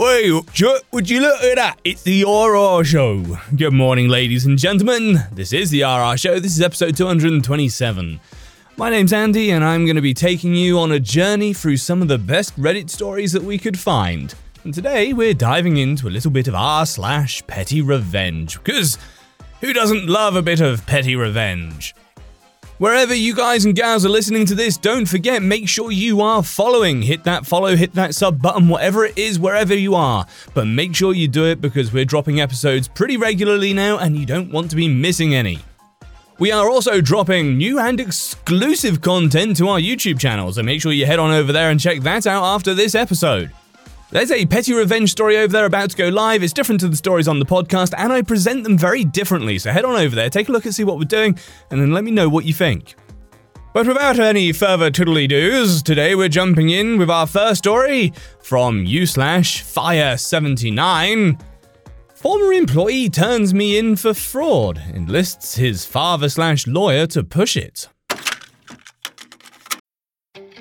Hey, would you look at that? It's the RR Show. Good morning, ladies and gentlemen. This is the RR Show. This is episode 227. My name's Andy, and I'm going to be taking you on a journey through some of the best Reddit stories that we could find. And today we're diving into a little bit of r slash petty revenge, because who doesn't love a bit of petty revenge? Wherever you guys and gals are listening to this, don't forget, make sure you are following. Hit that follow, hit that sub button, whatever it is, wherever you are. But make sure you do it because we're dropping episodes pretty regularly now and you don't want to be missing any. We are also dropping new and exclusive content to our YouTube channel, so make sure you head on over there and check that out after this episode. There's a petty revenge story over there about to go live. It's different to the stories on the podcast, and I present them very differently. So head on over there, take a look and see what we're doing, and then let me know what you think. But without any further tiddly doos, today we're jumping in with our first story from u slash fire 79. Former employee turns me in for fraud, enlists his father slash lawyer to push it.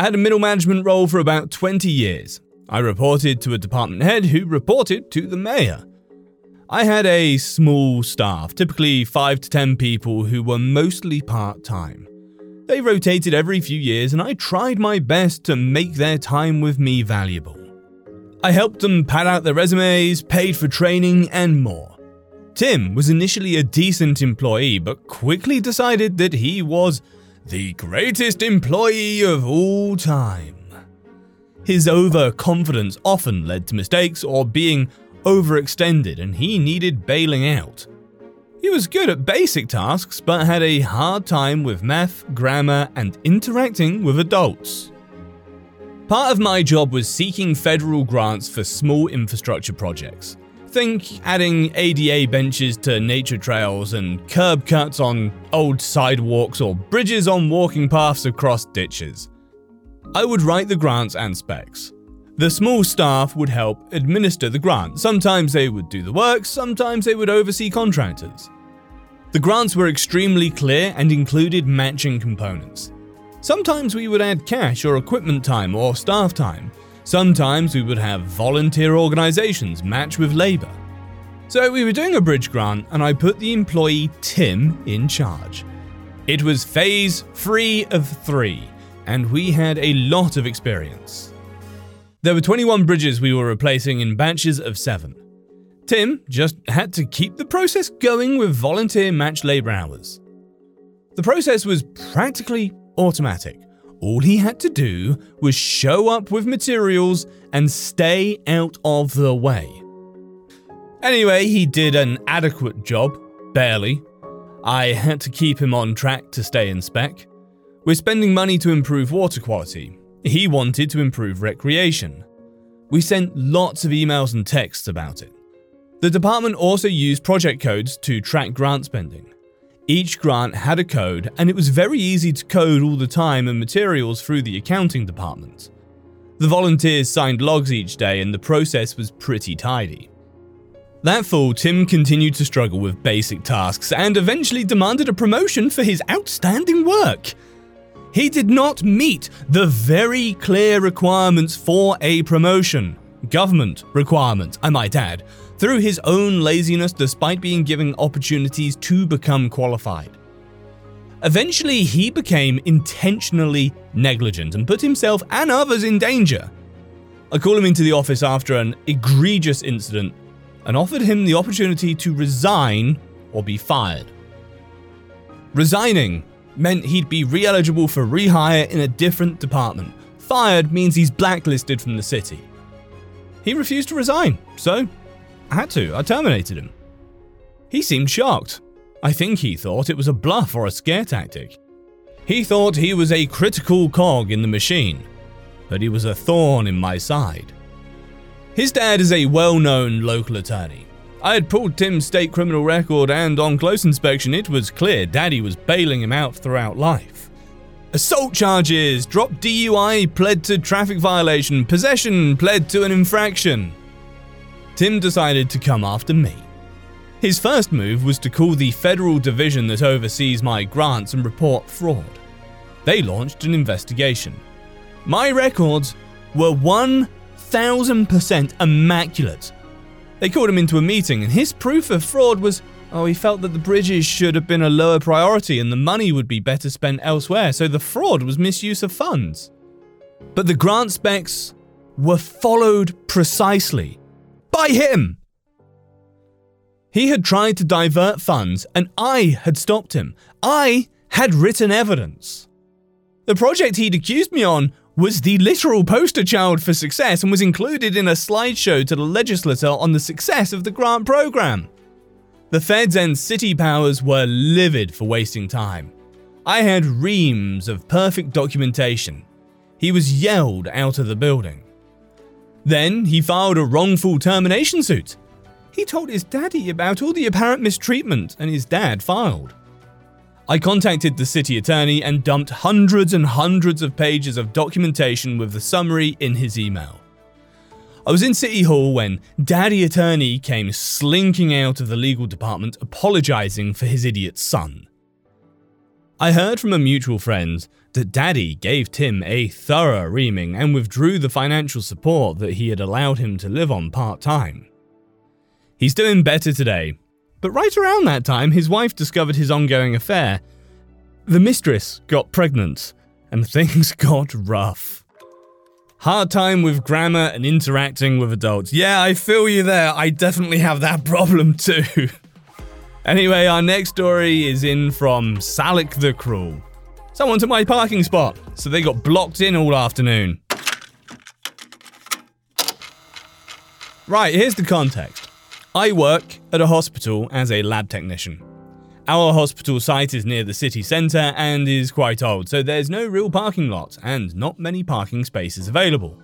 I had a middle management role for about 20 years. I reported to a department head who reported to the mayor. I had a small staff, typically 5 to 10 people who were mostly part time. They rotated every few years, and I tried my best to make their time with me valuable. I helped them pad out their resumes, paid for training, and more. Tim was initially a decent employee, but quickly decided that he was the greatest employee of all time. His overconfidence often led to mistakes or being overextended, and he needed bailing out. He was good at basic tasks, but had a hard time with math, grammar, and interacting with adults. Part of my job was seeking federal grants for small infrastructure projects. Think adding ADA benches to nature trails and curb cuts on old sidewalks or bridges on walking paths across ditches. I would write the grants and specs. The small staff would help administer the grant. Sometimes they would do the work, sometimes they would oversee contractors. The grants were extremely clear and included matching components. Sometimes we would add cash or equipment time or staff time, Sometimes we would have volunteer organizations match with labor. So we were doing a bridge grant, and I put the employee Tim in charge. It was phase three of three, and we had a lot of experience. There were 21 bridges we were replacing in batches of seven. Tim just had to keep the process going with volunteer match labor hours. The process was practically automatic. All he had to do was show up with materials and stay out of the way. Anyway, he did an adequate job, barely. I had to keep him on track to stay in spec. We're spending money to improve water quality. He wanted to improve recreation. We sent lots of emails and texts about it. The department also used project codes to track grant spending. Each grant had a code, and it was very easy to code all the time and materials through the accounting department. The volunteers signed logs each day, and the process was pretty tidy. That fall, Tim continued to struggle with basic tasks and eventually demanded a promotion for his outstanding work. He did not meet the very clear requirements for a promotion. Government requirements, I might add, through his own laziness despite being given opportunities to become qualified. Eventually, he became intentionally negligent and put himself and others in danger. I call him into the office after an egregious incident and offered him the opportunity to resign or be fired. Resigning meant he'd be re eligible for rehire in a different department. Fired means he's blacklisted from the city. He refused to resign, so I had to. I terminated him. He seemed shocked. I think he thought it was a bluff or a scare tactic. He thought he was a critical cog in the machine, but he was a thorn in my side. His dad is a well known local attorney. I had pulled Tim's state criminal record, and on close inspection, it was clear Daddy was bailing him out throughout life. Assault charges, dropped DUI, pled to traffic violation, possession, pled to an infraction. Tim decided to come after me. His first move was to call the federal division that oversees my grants and report fraud. They launched an investigation. My records were 1000% immaculate. They called him into a meeting, and his proof of fraud was oh, he felt that the bridges should have been a lower priority and the money would be better spent elsewhere, so the fraud was misuse of funds. But the grant specs were followed precisely by him. He had tried to divert funds, and I had stopped him. I had written evidence. The project he'd accused me on was the literal poster child for success and was included in a slideshow to the legislature on the success of the grant program. The feds and city powers were livid for wasting time. I had reams of perfect documentation. He was yelled out of the building. Then he filed a wrongful termination suit. He told his daddy about all the apparent mistreatment, and his dad filed. I contacted the city attorney and dumped hundreds and hundreds of pages of documentation with the summary in his email. I was in City Hall when Daddy Attorney came slinking out of the legal department apologizing for his idiot son. I heard from a mutual friend that Daddy gave Tim a thorough reaming and withdrew the financial support that he had allowed him to live on part time. He's doing better today but right around that time, his wife discovered his ongoing affair. The mistress got pregnant, and things got rough. Hard time with grammar and interacting with adults. Yeah, I feel you there. I definitely have that problem too. Anyway, our next story is in from Salik the Cruel. Someone took my parking spot, so they got blocked in all afternoon. Right, here's the context. I work at a hospital as a lab technician. Our hospital site is near the city centre and is quite old, so there's no real parking lot and not many parking spaces available.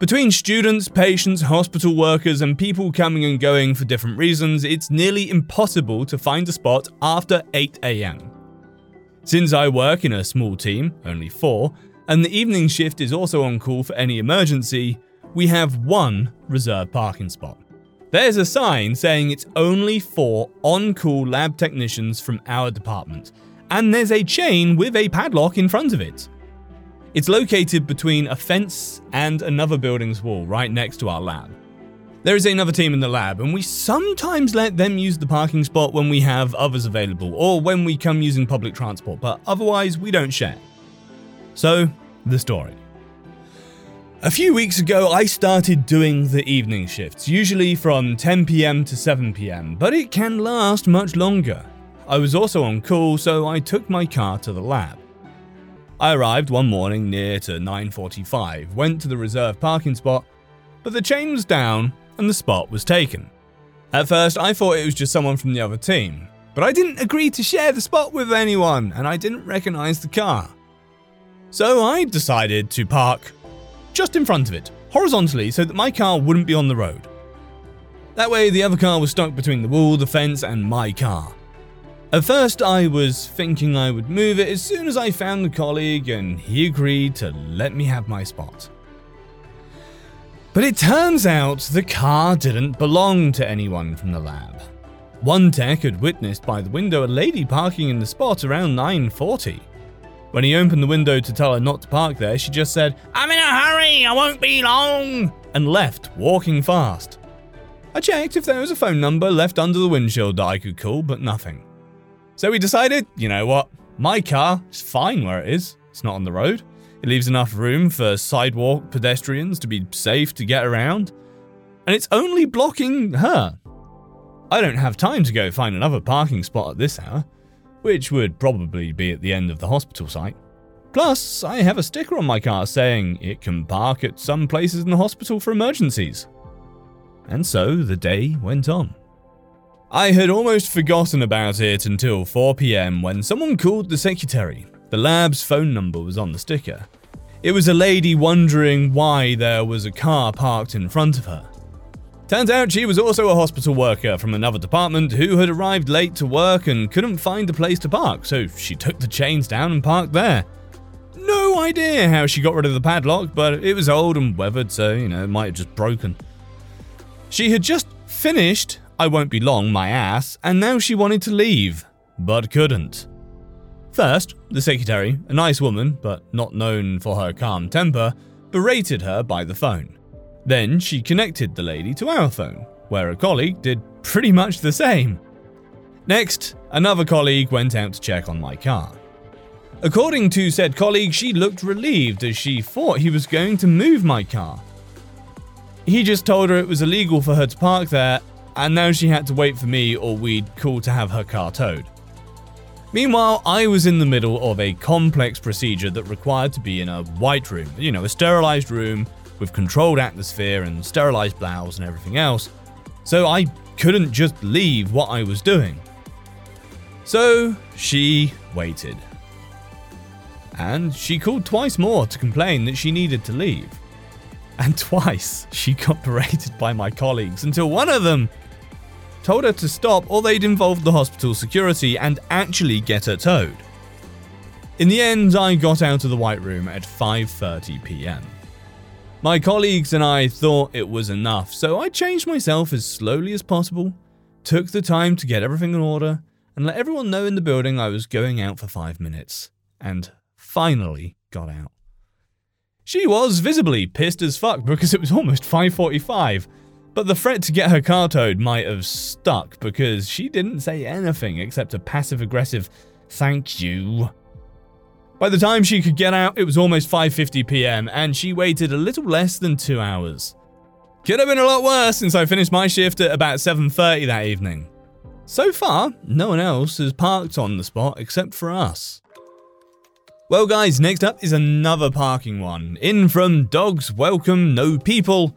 Between students, patients, hospital workers, and people coming and going for different reasons, it's nearly impossible to find a spot after 8am. Since I work in a small team, only four, and the evening shift is also on call for any emergency, we have one reserved parking spot. There's a sign saying it's only for on call lab technicians from our department, and there's a chain with a padlock in front of it. It's located between a fence and another building's wall right next to our lab. There is another team in the lab, and we sometimes let them use the parking spot when we have others available or when we come using public transport, but otherwise we don't share. So, the story. A few weeks ago, I started doing the evening shifts, usually from 10 pm to 7 pm, but it can last much longer. I was also on call, so I took my car to the lab. I arrived one morning near to 9:45, went to the reserved parking spot, but the chain was down and the spot was taken. At first, I thought it was just someone from the other team, but I didn't agree to share the spot with anyone and I didn't recognize the car. So I decided to park just in front of it, horizontally so that my car wouldn't be on the road. That way, the other car was stuck between the wall, the fence, and my car. At first, I was thinking I would move it as soon as I found the colleague, and he agreed to let me have my spot. But it turns out the car didn't belong to anyone from the lab. One tech had witnessed by the window a lady parking in the spot around 940. When he opened the window to tell her not to park there, she just said, I'm in a hurry, I won't be long, and left, walking fast. I checked if there was a phone number left under the windshield that I could call, but nothing. So we decided, you know what, my car is fine where it is, it's not on the road. It leaves enough room for sidewalk pedestrians to be safe to get around. and it's only blocking her. I don't have time to go find another parking spot at this hour, which would probably be at the end of the hospital site. Plus, I have a sticker on my car saying it can park at some places in the hospital for emergencies. And so the day went on. I had almost forgotten about it until 4 pm when someone called the secretary. The lab's phone number was on the sticker. It was a lady wondering why there was a car parked in front of her. Turns out she was also a hospital worker from another department who had arrived late to work and couldn't find a place to park, so she took the chains down and parked there. No idea how she got rid of the padlock, but it was old and weathered, so, you know, it might have just broken. She had just finished I Won't Be Long, my ass, and now she wanted to leave, but couldn't. First, the secretary, a nice woman, but not known for her calm temper, berated her by the phone. Then she connected the lady to our phone, where a colleague did pretty much the same. Next, another colleague went out to check on my car. According to said colleague, she looked relieved as she thought he was going to move my car. He just told her it was illegal for her to park there, and now she had to wait for me or we'd call to have her car towed. Meanwhile, I was in the middle of a complex procedure that required to be in a white room, you know, a sterilized room with controlled atmosphere and sterilized bowels and everything else, so I couldn't just leave what I was doing. So she waited. And she called twice more to complain that she needed to leave. And twice she got berated by my colleagues until one of them told her to stop or they'd involve the hospital security and actually get her towed. In the end, I got out of the White Room at 5:30 p.m. My colleagues and I thought it was enough, so I changed myself as slowly as possible, took the time to get everything in order, and let everyone know in the building I was going out for 5 minutes, and finally got out. She was visibly pissed as fuck because it was almost 5:45 but the threat to get her car towed might have stuck because she didn't say anything except a passive aggressive thank you. By the time she could get out, it was almost 5:50 p.m. and she waited a little less than 2 hours. Could have been a lot worse since I finished my shift at about 7:30 that evening. So far, no one else has parked on the spot except for us. Well guys, next up is another parking one. In from Dogs Welcome No People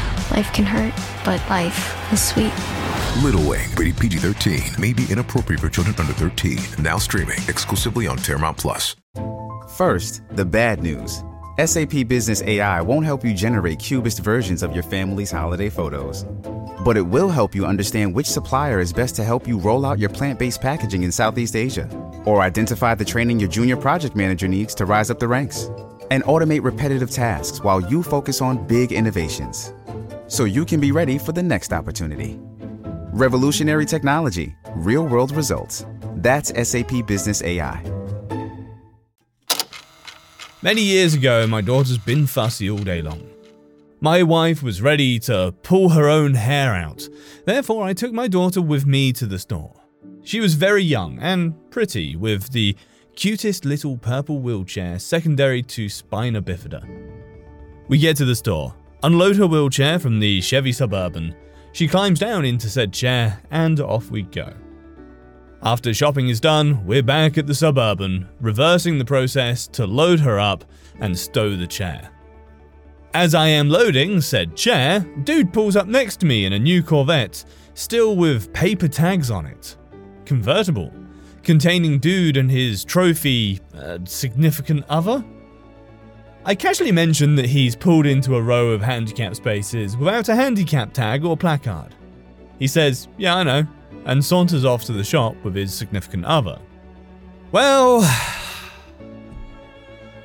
Life can hurt, but life is sweet. Little Wing, rated PG 13, may be inappropriate for children under 13. Now streaming exclusively on Paramount Plus. First, the bad news. SAP Business AI won't help you generate cubist versions of your family's holiday photos. But it will help you understand which supplier is best to help you roll out your plant based packaging in Southeast Asia, or identify the training your junior project manager needs to rise up the ranks, and automate repetitive tasks while you focus on big innovations so you can be ready for the next opportunity. Revolutionary technology, real world results. That's SAP Business AI. Many years ago, my daughter's been fussy all day long. My wife was ready to pull her own hair out, therefore, I took my daughter with me to the store. She was very young and pretty, with the cutest little purple wheelchair secondary to spina bifida. We get to the store, unload her wheelchair from the Chevy Suburban. She climbs down into said chair, and off we go. After shopping is done, we're back at the Suburban, reversing the process to load her up and stow the chair. As I am loading said chair, dude pulls up next to me in a new Corvette, still with paper tags on it. Convertible, containing dude and his trophy uh, significant other? I casually mention that he's pulled into a row of handicap spaces without a handicap tag or placard. He says, Yeah, I know, and saunters off to the shop with his significant other. Well,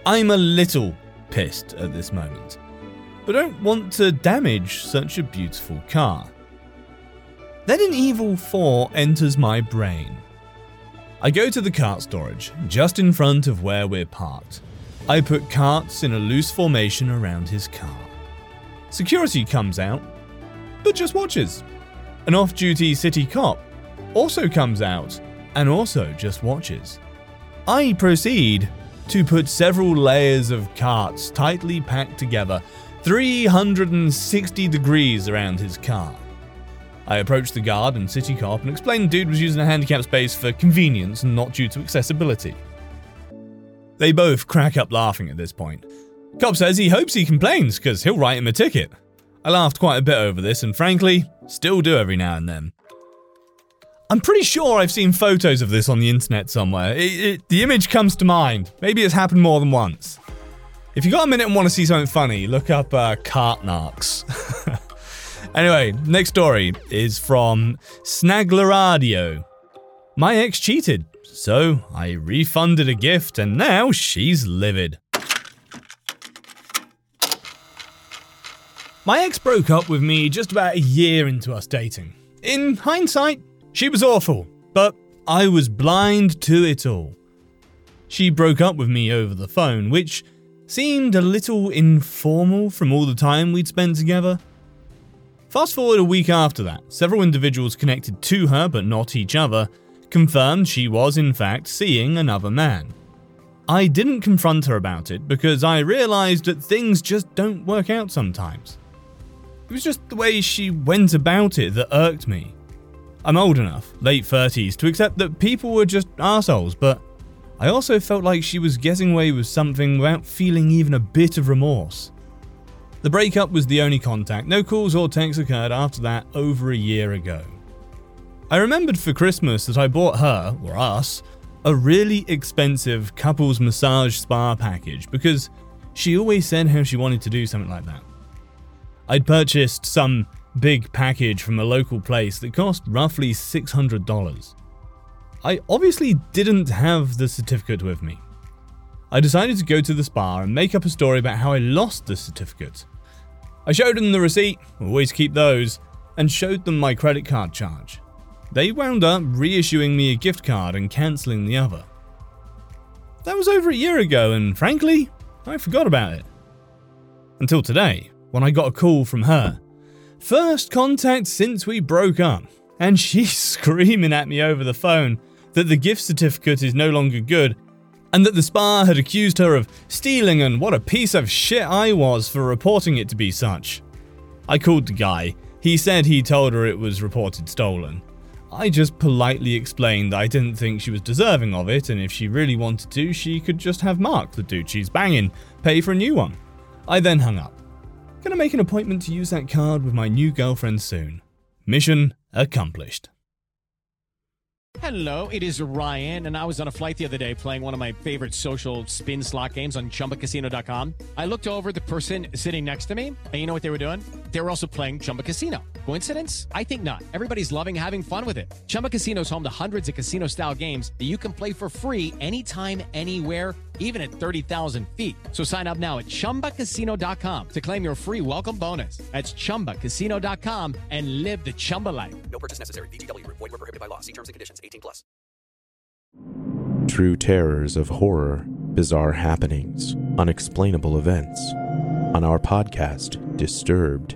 I'm a little pissed at this moment, but don't want to damage such a beautiful car. Then an evil thought enters my brain. I go to the cart storage, just in front of where we're parked. I put carts in a loose formation around his car. Security comes out, but just watches. An off duty city cop also comes out and also just watches. I proceed to put several layers of carts tightly packed together 360 degrees around his car. I approached the guard and city cop and explained the dude was using a handicap space for convenience and not due to accessibility. They both crack up laughing at this point. Cop says he hopes he complains because he'll write him a ticket. I laughed quite a bit over this and frankly, still do every now and then. I'm pretty sure I've seen photos of this on the internet somewhere. It, it, the image comes to mind. Maybe it's happened more than once. If you got a minute and want to see something funny, look up uh, cart anyway, next story is from Snagleradio. My ex cheated, so I refunded a gift and now she's livid. My ex broke up with me just about a year into us dating. In hindsight, she was awful, but I was blind to it all. She broke up with me over the phone, which seemed a little informal from all the time we'd spent together. Fast forward a week after that, several individuals connected to her but not each other confirmed she was in fact seeing another man. I didn't confront her about it because I realized that things just don't work out sometimes. It was just the way she went about it that irked me. I'm old enough, late 30s, to accept that people were just assholes, but I also felt like she was getting away with something without feeling even a bit of remorse. The breakup was the only contact, no calls or texts occurred after that over a year ago. I remembered for Christmas that I bought her, or us, a really expensive couples massage spa package because she always said how she wanted to do something like that. I'd purchased some big package from a local place that cost roughly $600. I obviously didn't have the certificate with me. I decided to go to the spa and make up a story about how I lost the certificate. I showed them the receipt, always keep those, and showed them my credit card charge. They wound up reissuing me a gift card and cancelling the other. That was over a year ago, and frankly, I forgot about it. Until today, when I got a call from her. First contact since we broke up, and she's screaming at me over the phone that the gift certificate is no longer good, and that the spa had accused her of stealing, and what a piece of shit I was for reporting it to be such. I called the guy. He said he told her it was reported stolen. I just politely explained I didn't think she was deserving of it, and if she really wanted to, she could just have Mark, the dude she's banging, pay for a new one. I then hung up. Gonna make an appointment to use that card with my new girlfriend soon. Mission accomplished. Hello, it is Ryan, and I was on a flight the other day playing one of my favorite social spin slot games on chumbacasino.com. I looked over the person sitting next to me, and you know what they were doing? They were also playing Chumba Casino. Coincidence? I think not. Everybody's loving having fun with it. Chumba Casino is home to hundreds of casino style games that you can play for free anytime, anywhere even at 30,000 feet. So sign up now at ChumbaCasino.com to claim your free welcome bonus. That's ChumbaCasino.com and live the Chumba life. No purchase necessary. VGW. Void were prohibited by law. See terms and conditions. 18 plus. True terrors of horror, bizarre happenings, unexplainable events. On our podcast, Disturbed,